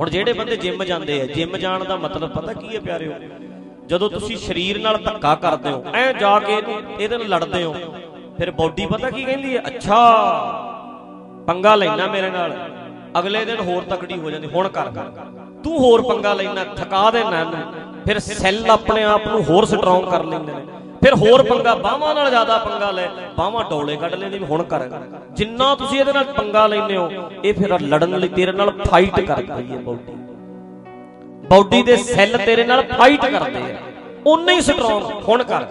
ਹੁਣ ਜਿਹੜੇ ਬੰਦੇ ਜਿਮ ਜਾਂਦੇ ਆ, ਜਿਮ ਜਾਣ ਦਾ ਮਤਲਬ ਪਤਾ ਕੀ ਹੈ ਪਿਆਰਿਓ? ਜਦੋਂ ਤੁਸੀਂ ਸਰੀਰ ਨਾਲ ਧੱਕਾ ਕਰਦੇ ਹੋ, ਐ ਜਾ ਕੇ ਇਹਨੂੰ ਇਹਦੇ ਨਾਲ ਲੜਦੇ ਹੋ, ਫਿਰ ਬਾਡੀ ਪਤਾ ਕੀ ਕਹਿੰਦੀ ਹੈ? ਅੱਛਾ, ਪੰਗਾ ਲੈਣਾ ਮੇਰੇ ਨਾਲ। ਅਗਲੇ ਦਿਨ ਹੋਰ ਤਕੜੀ ਹੋ ਜਾਂਦੀ, ਹੁਣ ਕਰ ਤੂੰ ਹੋਰ ਪੰਗਾ ਲੈਣਾ ਥਕਾ ਦੇਣਾ ਇਹਨੂੰ। ਫਿਰ ਸੈੱਲ ਆਪਣੇ ਆਪ ਨੂੰ ਹੋਰ ਸਟਰੋਂਗ ਕਰ ਲੈਂਦੇ ਨੇ। ਫਿਰ ਹੋਰ ਪੰਗਾ ਬਾਹਾਂ ਨਾਲ ਜ਼ਿਆਦਾ ਪੰਗਾ ਲੈ ਬਾਹਾਂ ਡੋਲੇ ਕੱਢ ਲੈਂਦੇ ਵੀ ਹੁਣ ਕਰ। ਜਿੰਨਾ ਤੁਸੀਂ ਇਹਦੇ ਨਾਲ ਪੰਗਾ ਲੈਂਦੇ ਹੋ, ਇਹ ਫਿਰ ਲੜਨ ਲਈ ਤੇਰੇ ਨਾਲ ਫਾਈਟ ਕਰਦੀ ਹੈ ਬਾਡੀ। ਬਾਡੀ ਦੇ ਸੈੱਲ ਤੇਰੇ ਨਾਲ ਫਾਈਟ ਕਰਦੇ ਆ। ਉਨੇ ਹੀ ਸਟਰੋਂਗ ਹੁਣ ਕਰ।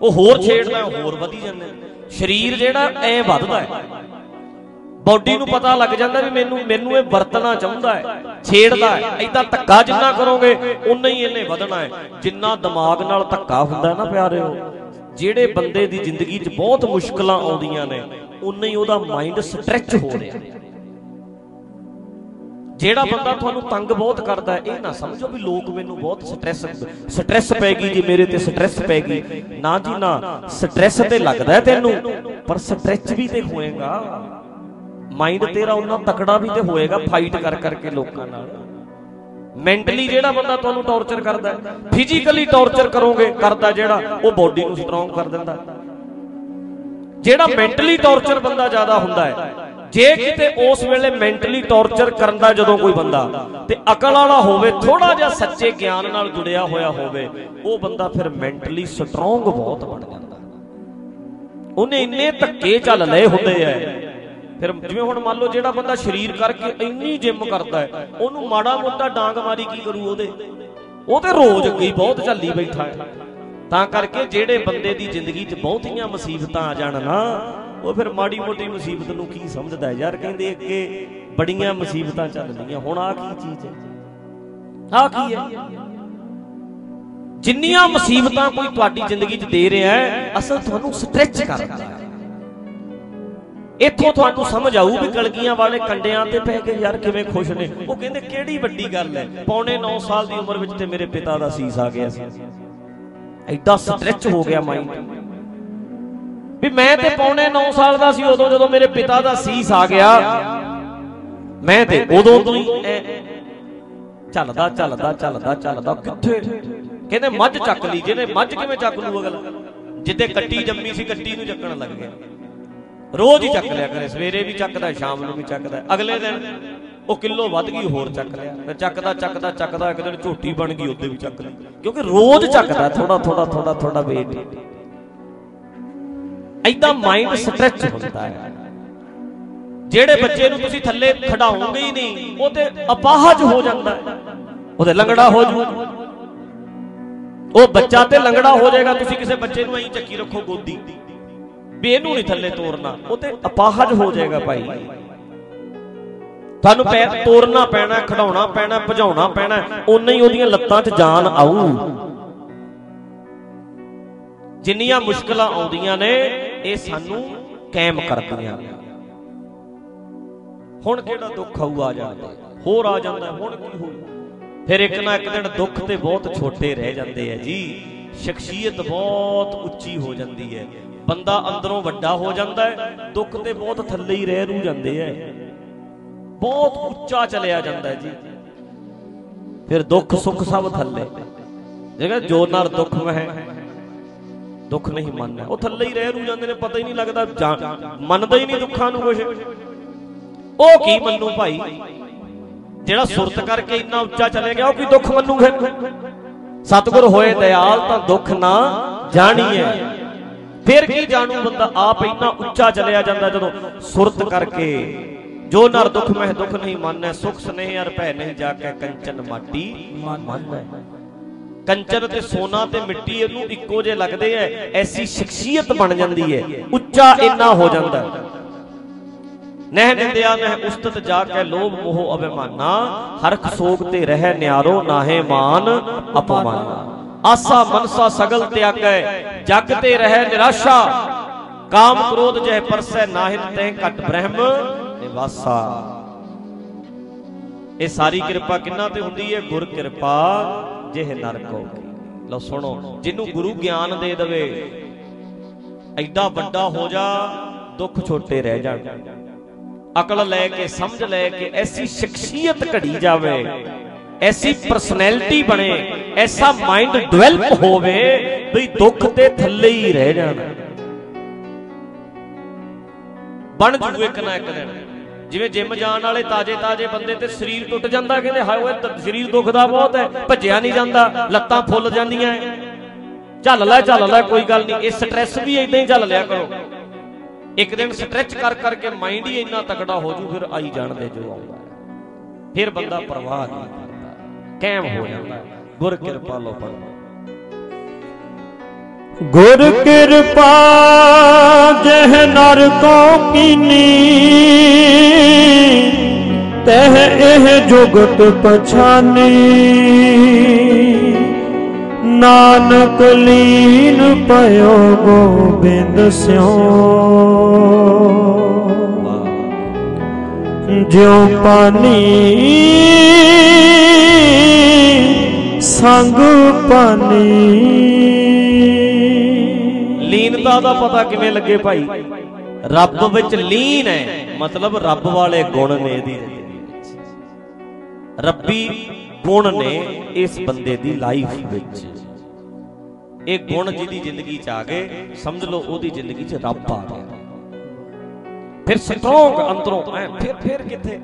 ਉਹ ਹੋਰ ਛੇੜਦਾ, ਹੋਰ ਵਧੀ ਜਾਂਦੇ। ਸਰੀਰ ਜਿਹੜਾ ਐ ਵੱਧਦਾ ਹੈ। ਬਾਡੀ ਨੂੰ ਪਤਾ ਲੱਗ ਜਾਂਦਾ ਵੀ ਮੈਨੂੰ ਮੈਨੂੰ ਇਹ ਵਰਤਣਾ ਚਾਹੁੰਦਾ ਹੈ, ਛੇੜਦਾ ਹੈ। ਐਦਾਂ ਧੱਕਾ ਜਿੰਨਾ ਕਰੋਗੇ ਉਨਾ ਹੀ ਇਹਨੇ ਵਧਣਾ ਹੈ। ਜਿੰਨਾ ਦਿਮਾਗ ਨਾਲ ਧੱਕਾ ਹੁੰਦਾ ਨਾ ਪਿਆਰਿਓ, ਜਿਹੜੇ ਬੰਦੇ ਦੀ ਜ਼ਿੰਦਗੀ 'ਚ ਬਹੁਤ ਮੁਸ਼ਕਲਾਂ ਆਉਂਦੀਆਂ ਨੇ ਉਨਾ ਹੀ ਉਹਦਾ ਮਾਈਂਡ ਸਟ੍ਰੈਚ ਹੋ ਰਿਹਾ। ਜਿਹੜਾ ਬੰਦਾ ਤੁਹਾਨੂੰ ਤੰਗ ਬਹੁਤ ਕਰਦਾ ਹੈ, ਇਹ ਨਾ ਸਮਝੋ ਵੀ ਲੋਕ ਮੈਨੂੰ ਬਹੁਤ ਸਟ੍ਰੈਸ ਸਟ੍ਰੈਸ ਪੈ ਗਈ ਜੀ, ਮੇਰੇ ਤੇ ਸਟ੍ਰੈਸ ਪੈ ਗਈ ਨਾ ਜੀ ਨਾ, ਸਟ੍ਰੈਸ ਤੇ ਲੱਗਦਾ ਹੈ ਤੈਨੂੰ, ਪਰ ਸਟ੍ਰੈਚ ਵੀ ਤੇ ਹੋਏਗਾ। ਮਾਈਂਡ ਤੇਰਾ ਉਹਨਾਂ ਤਕੜਾ ਵੀ ਤੇ ਹੋਏਗਾ ਫਾਈਟ ਕਰ ਕਰਕੇ ਲੋਕਾਂ ਨਾਲ। ਮੈਂਟਲੀ ਜਿਹੜਾ ਬੰਦਾ ਤੁਹਾਨੂੰ ਟੌਰਚਰ ਕਰਦਾ ਹੈ ਫਿਜ਼ੀਕਲੀ ਟੌਰਚਰ ਕਰੋਗੇ, ਕਰਦਾ ਜਿਹੜਾ, ਉਹ ਬਾਡੀ ਨੂੰ ਸਟਰੋਂਗ ਕਰ ਦਿੰਦਾ। ਜਿਹੜਾ ਮੈਂਟਲੀ ਟੌਰਚਰ ਬੰਦਾ ਜ਼ਿਆਦਾ ਹੁੰਦਾ ਹੈ, ਜੇ ਕਿਤੇ ਉਸ ਵੇਲੇ ਮੈਂਟਲੀ ਟੌਰਚਰ ਕਰਨ ਦਾ ਜਦੋਂ ਕੋਈ ਬੰਦਾ, ਤੇ ਅਕਲ ਵਾਲਾ ਹੋਵੇ ਥੋੜਾ ਜਿਹਾ ਸੱਚੇ ਗਿਆਨ ਨਾਲ ਜੁੜਿਆ ਹੋਇਆ ਹੋਵੇ, ਉਹ ਬੰਦਾ ਫਿਰ ਮੈਂਟਲੀ ਸਟਰੋਂਗ ਬਹੁਤ ਬਣ ਜਾਂਦਾ। ਉਹਨੇ ਇੰਨੇ ਧੱਕੇ ਚੱਲ ਲਏ ਹੁੰਦੇ ਐ ਫਿਰ ਜਿਵੇਂ ਹੁਣ ਮੰਨ ਲਓ ਜਿਹੜਾ ਬੰਦਾ ਸਰੀਰ ਕਰਕੇ ਇੰਨੀ ਜਿਮ ਕਰਦਾ ਹੈ, ਉਹਨੂੰ ਮਾੜਾ ਮੋਟਾ ਡਾਂਗ ਮਾਰੀ ਕੀ ਕਰੂ ਉਹਦੇ? ਉਹ ਤੇ ਰੋਜ਼ ਅੱਗੇ ਹੀ ਬਹੁਤ ਚੱਲੀ ਬੈਠਾ ਹੈ। ਤਾਂ ਕਰਕੇ ਜਿਹੜੇ ਬੰਦੇ ਦੀ ਜ਼ਿੰਦਗੀ 'ਚ ਬਹੁਤੀਆਂ ਮੁਸੀਬਤਾਂ ਆ ਜਾਣ ਨਾ, ਉਹ ਫਿਰ ਮਾੜੀ ਮੋਟੀ ਮੁਸੀਬਤ ਨੂੰ ਕੀ ਸਮਝਦਾ ਯਾਰ? ਕਹਿੰਦੇ ਅੱਗੇ ਬੜੀਆਂ ਮੁਸੀਬਤਾਂ ਚੱਲਦੀਆਂ। ਹੁਣ ਆ ਕੀ ਚੀਜ਼ ਹੈ? ਆ ਕੀ ਹੈ? ਜਿੰਨੀਆਂ ਮੁਸੀਬਤਾਂ ਕੋਈ ਤੁਹਾਡੀ ਜ਼ਿੰਦਗੀ 'ਚ ਦੇ ਰਿਹਾ ਹੈ, ਅਸਲ ਤੁਹਾਨੂੰ ਸਟ੍ਰੈਚ ਕਰਦਾ ਹੈ। ਇੱਥੋਂ ਤੁਹਾਨੂੰ ਸਮਝ ਆਊ ਵੀ ਕਲਗੀਆਂ ਵਾਲੇ ਕੰਡਿਆਂ ਤੇ ਪੈ ਕੇ ਯਾਰ ਕਿਵੇਂ ਖੁਸ਼ ਨੇ? ਉਹ ਕਹਿੰਦੇ ਕਿਹੜੀ ਵੱਡੀ ਗੱਲ ਹੈ? ਪੌਣੇ 9 ਸਾਲ ਦੀ ਉਮਰ ਵਿੱਚ ਤੇ ਮੇਰੇ ਪਿਤਾ ਦਾ ਸੀਸ ਆ ਗਿਆ ਸੀ। ਐਡਾ ਸਟ੍ਰੈਚ ਹੋ ਗਿਆ ਮਾਈਂਡ। ਵੀ ਮੈਂ ਤੇ ਪੌਣੇ 9 ਸਾਲ ਦਾ ਸੀ ਉਦੋਂ ਜਦੋਂ ਮੇਰੇ ਪਿਤਾ ਦਾ ਸੀਸ ਆ ਗਿਆ। ਮੈਂ ਤੇ ਉਦੋਂ ਤੋਂ ਹੀ ਚੱਲਦਾ ਚੱਲਦਾ ਚੱਲਦਾ ਚੱਲਦਾ। ਕਿੱਥੇ? ਕਹਿੰਦੇ ਮੱਝ ਚੱਕ ਲਈ ਜਿਹਨੇ ਮੱਝ ਕਿਵੇਂ ਚੱਕ ਲੂ ਅਗਲਾ? ਜਿੱਦੇ ਕੱਟੀ ਜੰਮੀ ਸੀ ਕੱਟੀ ਨੂੰ ਚੱਕਣ ਲੱਗ ਗਿਆ। ਰੋਜ਼ ਹੀ ਚੱਕ ਲਿਆ ਕਰੇ, ਸਵੇਰੇ ਵੀ ਚੱਕਦਾ, ਸ਼ਾਮ ਨੂੰ ਵੀ ਚੱਕਦਾ, ਅਗਲੇ ਦਿਨ ਉਹ ਕਿਲੋ ਵੱਧ ਗਈ, ਹੋਰ ਚੱਕ ਲਿਆ। ਫਿਰ ਚੱਕਦਾ ਚੱਕਦਾ ਚੱਕਦਾ, ਇੱਕ ਦਿਨ ਝੋਟੀ ਬਣ ਗਈ ਉੱਤੇ ਵੀ ਚੱਕ ਲਈ ਕਿਉਂਕਿ ਰੋਜ਼ ਚੱਕਦਾ ਥੋੜਾ ਥੋੜਾ ਥੋੜਾ ਥੋੜਾ weight ਐਦਾਂ ਮਾਈਂਡ ਸਟ੍ਰੈਚ ਹੁੰਦਾ ਹੈ। ਜਿਹੜੇ ਬੱਚੇ ਨੂੰ ਤੁਸੀਂ ਥੱਲੇ ਖੜਾਓਗੇ ਹੀ ਨਹੀਂ, ਉਹ ਤੇ ਅਪਾਹਜ ਹੋ ਜਾਂਦਾ ਹੈ। ਉਹਦੇ ਲੰਗੜਾ ਹੋ ਜੂ। ਉਹ ਬੱਚਾ ਤੇ ਲੰਗੜਾ ਹੋ ਜਾਏਗਾ, ਤੁਸੀਂ ਕਿਸੇ ਬੱਚੇ ਨੂੰ ਐਂ ਚੱਕੀ ਰੱਖੋ ਗੋਦੀ। ਵੀ ਇਹਨੂੰ ਨਹੀਂ ਥੱਲੇ ਤੋਰਨਾ। ਉਹ ਤੇ ਅਪਾਹਜ ਹੋ ਜਾਏਗਾ ਭਾਈ। ਤੁਹਾਨੂੰ ਪੈਰ ਤੋਰਨਾ ਪੈਣਾ ਖੜਾਉਣਾ ਪੈਣਾ ਭਜਾਉਣਾ ਪੈਣਾ ਉਨਾ ਹੀ ਉਹਦੀਆਂ ਲੱਤਾਂ 'ਚ ਜਾਨ ਆਊ। ਜਿੰਨੀਆਂ ਮੁਸ਼ਕਲਾਂ ਆਉਂਦੀਆਂ ਨੇ ਇਹ ਸਾਨੂੰ ਕਾਇਮ ਕਰਦੀਆਂ ਹੁਣ ਕਿਹੜਾ ਦੁੱਖ ਆਊ ਆ ਜਾਂਦਾ। ਹੋਰ ਆ ਜਾਂਦਾ ਹੁਣ ਕੀ ਹੋਊ? ਫਿਰ ਇੱਕ ਨਾ ਇੱਕ ਦਿਨ ਦੁੱਖ ਤੇ ਬਹੁਤ ਛੋਟੇ ਰਹਿ ਜਾਂਦੇ ਆ ਜੀ। ਸ਼ਖਸੀਅਤ ਬਹੁਤ ਉੱਚੀ ਹੋ ਜਾਂਦੀ ਹੈ। ਬੰਦਾ ਅੰਦਰੋਂ ਵੱਡਾ ਹੋ ਜਾਂਦਾ ਹੈ, ਦੁੱਖ ਤੇ ਬਹੁਤ ਥੱਲੇ ਹੀ ਰਹਿ ਰੂ ਜਾਂਦੇ ਐ ਬਹੁਤ ਉੱਚਾ ਚਲਿਆ ਜਾਂਦਾ ਹੈ ਜੀ। ਫਿਰ ਦੁੱਖ, ਸੁੱਖ ਸਭ ਥੱਲੇ। ਜਿਹੜਾ ਜੋ ਨਾਲ ਦੁੱਖ ਮਹਿ ਦੁੱਖ ਨਹੀਂ ਮੰਨਦਾ ਉਹ ਥੱਲੇ ਹੀ ਰਹਿ ਰੂ ਜਾਂਦੇ ਨੇ, ਪਤਾ ਹੀ ਨਹੀਂ ਲੱਗਦਾ ਮੰਨਦਾ ਹੀ ਨਹੀਂ ਦੁੱਖਾਂ ਨੂੰ ਕੁਝ ਉਹ ਕੀ ਮੰਨੂ ਭਾਈ? ਜਿਹੜਾ ਸੁਰਤ ਕਰਕੇ ਇੰਨਾ ਉੱਚਾ ਚਲੇ ਗਿਆ, ਉਹ ਕੀ ਦੁੱਖ ਮੰਨੂ ਫਿਰ ਸਤਿਗੁਰ ਹੋਏ ਦਿਆਲ ਤਾਂ ਦੁੱਖ ਨਾ ਜਾਣੀਏ। ਫਿਰ ਕੀ ਜਾਣੂ ਬੰਦਾ ਆਪ ਇੰਨਾ ਉੱਚਾ ਚਲਿਆ ਜਾਂਦਾ ਜਦੋਂ ਸੁਰਤ ਕਰਕੇ ਜੋ ਨਰ ਦੁੱਖ ਮਹਿ ਦੁੱਖ ਨਹੀਂ ਮੰਨੈ, ਸੁਖ ਸਨੇਹ ਅਰ ਭੈ ਨਹੀਂ ਜਾ ਕੇ ਕੰਚਨ ਮਾਟੀ ਮੰਨੈ। ਕੰਚਨ ਤੇ ਸੋਨਾ ਤੇ ਮਿੱਟੀ ਇਹਨੂੰ ਇੱਕੋ ਜੇ ਲੱਗਦੇ ਐ, ਐਸੀ ਸ਼ਖਸੀਅਤ ਬਣ ਜਾਂਦੀ ਐ, ਉੱਚਾ ਇੰਨਾ ਹੋ ਜਾਂਦਾ। ਨਹਿ ਨਿੰਦਿਆ ਨਹਿ ਉਸਤਤ ਜਾ ਕੇ ਲੋਭ ਮੋਹ ਅਭਿਮਾਨਾ, ਹਰਖ ਸੋਗ ਤੇ ਰਹਿ ਨਿਆਰੋ ਨਾਹੇ ਮਾਨ ਅਪਮਾਨਾ। ਆਸਾ ਮਨਸਾ ਸਗਲ ਤਿਆਗੈ, ਜਗ ਤੇ ਰਹਿ ਨਿਰਾਸ਼ਾ। ਕਾਮ ਕ੍ਰੋਧ ਜਹ ਪਰਸੈ ਨਾਹਿਨ ਤੈ ਘਟ ਬ੍ਰਹਮ ਨਿਵਾਸਾ। ਇਹ ਸਾਰੀ ਕਿਰਪਾ ਕਿੰਨਾ ਤੇ ਹੁੰਦੀ ਹੈ ਗੁਰ ਕਿਰਪਾ ਜਿਹ ਨਰ ਕੋ ਲਓ ਸੁਣੋ, ਜਿਹਨੂੰ ਗੁਰੂ ਗਿਆਨ ਦੇ ਦਵੇ, ਐਡਾ ਵੱਡਾ ਹੋ ਜਾ, ਦੁੱਖ ਛੋਟੇ ਰਹਿ ਜਾਣ। ਅਕਲ ਲੈ ਕੇ, ਸਮਝ ਲੈ ਕੇ, ਐਸੀ ਸ਼ਖਸੀਅਤ ਘੜੀ ਜਾਵੇ, ਐਸੀ ਪਰਸਨੈਲਿਟੀ ਬਣੇ ਐਸਾ ਮਾਈਂਡ ਡਿਵੈਲਪ ਹੋਵੇ ਵੀ ਦੁੱਖ ਤੇ ਥੱਲੇ ਹੀ ਰਹਿ ਜਾਣਾ। ਬਣ ਜੂ ਇੱਕ ਨਾ ਇੱਕ ਦਿਨ। ਜਿਵੇਂ ਜਿਮ ਜਾਣ ਵਾਲੇ ਤਾਜੇ ਤਾਜੇ ਬੰਦੇ ਤੇ ਸਰੀਰ ਟੁੱਟ ਜਾਂਦਾ, ਕਹਿੰਦੇ ਹਾਏ ਓਏ, ਤ- ਸਰੀਰ ਦੁਖਦਾ ਬਹੁਤ ਹੈ, ਭੱਜਿਆ ਨਹੀਂ ਜਾਂਦਾ, ਲੱਤਾਂ ਫੁੱਲ ਜਾਂਦੀਆਂ ਐ। ਚੱਲ ਲੈ ਚੱਲ ਲੈ, ਕੋਈ ਗੱਲ ਨਹੀਂ, ਇਹ ਸਟ੍ਰੈਸ ਵੀ ਇਦਾਂ ਹੀ ਚੱਲ ਲਿਆ ਕਰੋ। ਇੱਕ ਦਿਨ ਸਟ੍ਰੈਚ ਕਰ ਕਰਕੇ ਮਾਈਂਡ ਹੀ ਇੰਨਾ ਤਕੜਾ ਹੋ ਜੂ, ਫਿਰ ਆਈ ਜਾਣਦੇ ਜੋ ਆਉਂਦਾ। ਹੈ। ਫਿਰ ਬੰਦਾ ਪਰਵਾਹ ਨਹੀਂ ਕਰਦਾ ਕਾਇਮ ਹੋ ਜਾਂਦਾ। ਗੁਰ ਕਿਰਪਾ ਲੋ ਪੜੋ ਗੁਰ ਕਿਰਪਾ ਜਹ ਨਰ ਕੋ ਕੀਨੀ, ਤਹ ਇਹ ਜੁਗਤ ਪਛਾਨੀ। ਨਾਨਕ ਲੀਨ ਪਇਓ ਗੋਬਿੰਦ ਸਿਉ ਜਿਉ ਪਾਨੀ ਸੰਗ ਪਾਨੀ। ਲੀਨਤਾ ਦਾ ਪਤਾ ਕਿਵੇਂ ਲੱਗੇ ਭਾਈ? ਰੱਬ ਵਿੱਚ ਲੀਨ ਹੈ। ਮਤਲਬ ਰੱਬ ਵਾਲੇ ਗੁਣ ਨੇ ਇਹਦੀ। ਰੱਬੀ ਗੁਣ ਨੇ ਇਸ ਬੰਦੇ ਦੀ ਲਾਈਫ ਵਿੱਚ। ਇਹ ਗੁਣ ਜਿਹਦੀ ਜ਼ਿੰਦਗੀ 'ਚ ਆ ਗਏ ਸਮਝ ਲਓ ਉਹਦੀ ਜ਼ਿੰਦਗੀ 'ਚ ਰੱਬ ਆ ਗਿਆ। ਫਿਰ ਸਟਰੋਂਗ ਅੰਦਰੋਂ ਐ ਫਿਰ ਫਿਰ ਕਿੱਥੇ?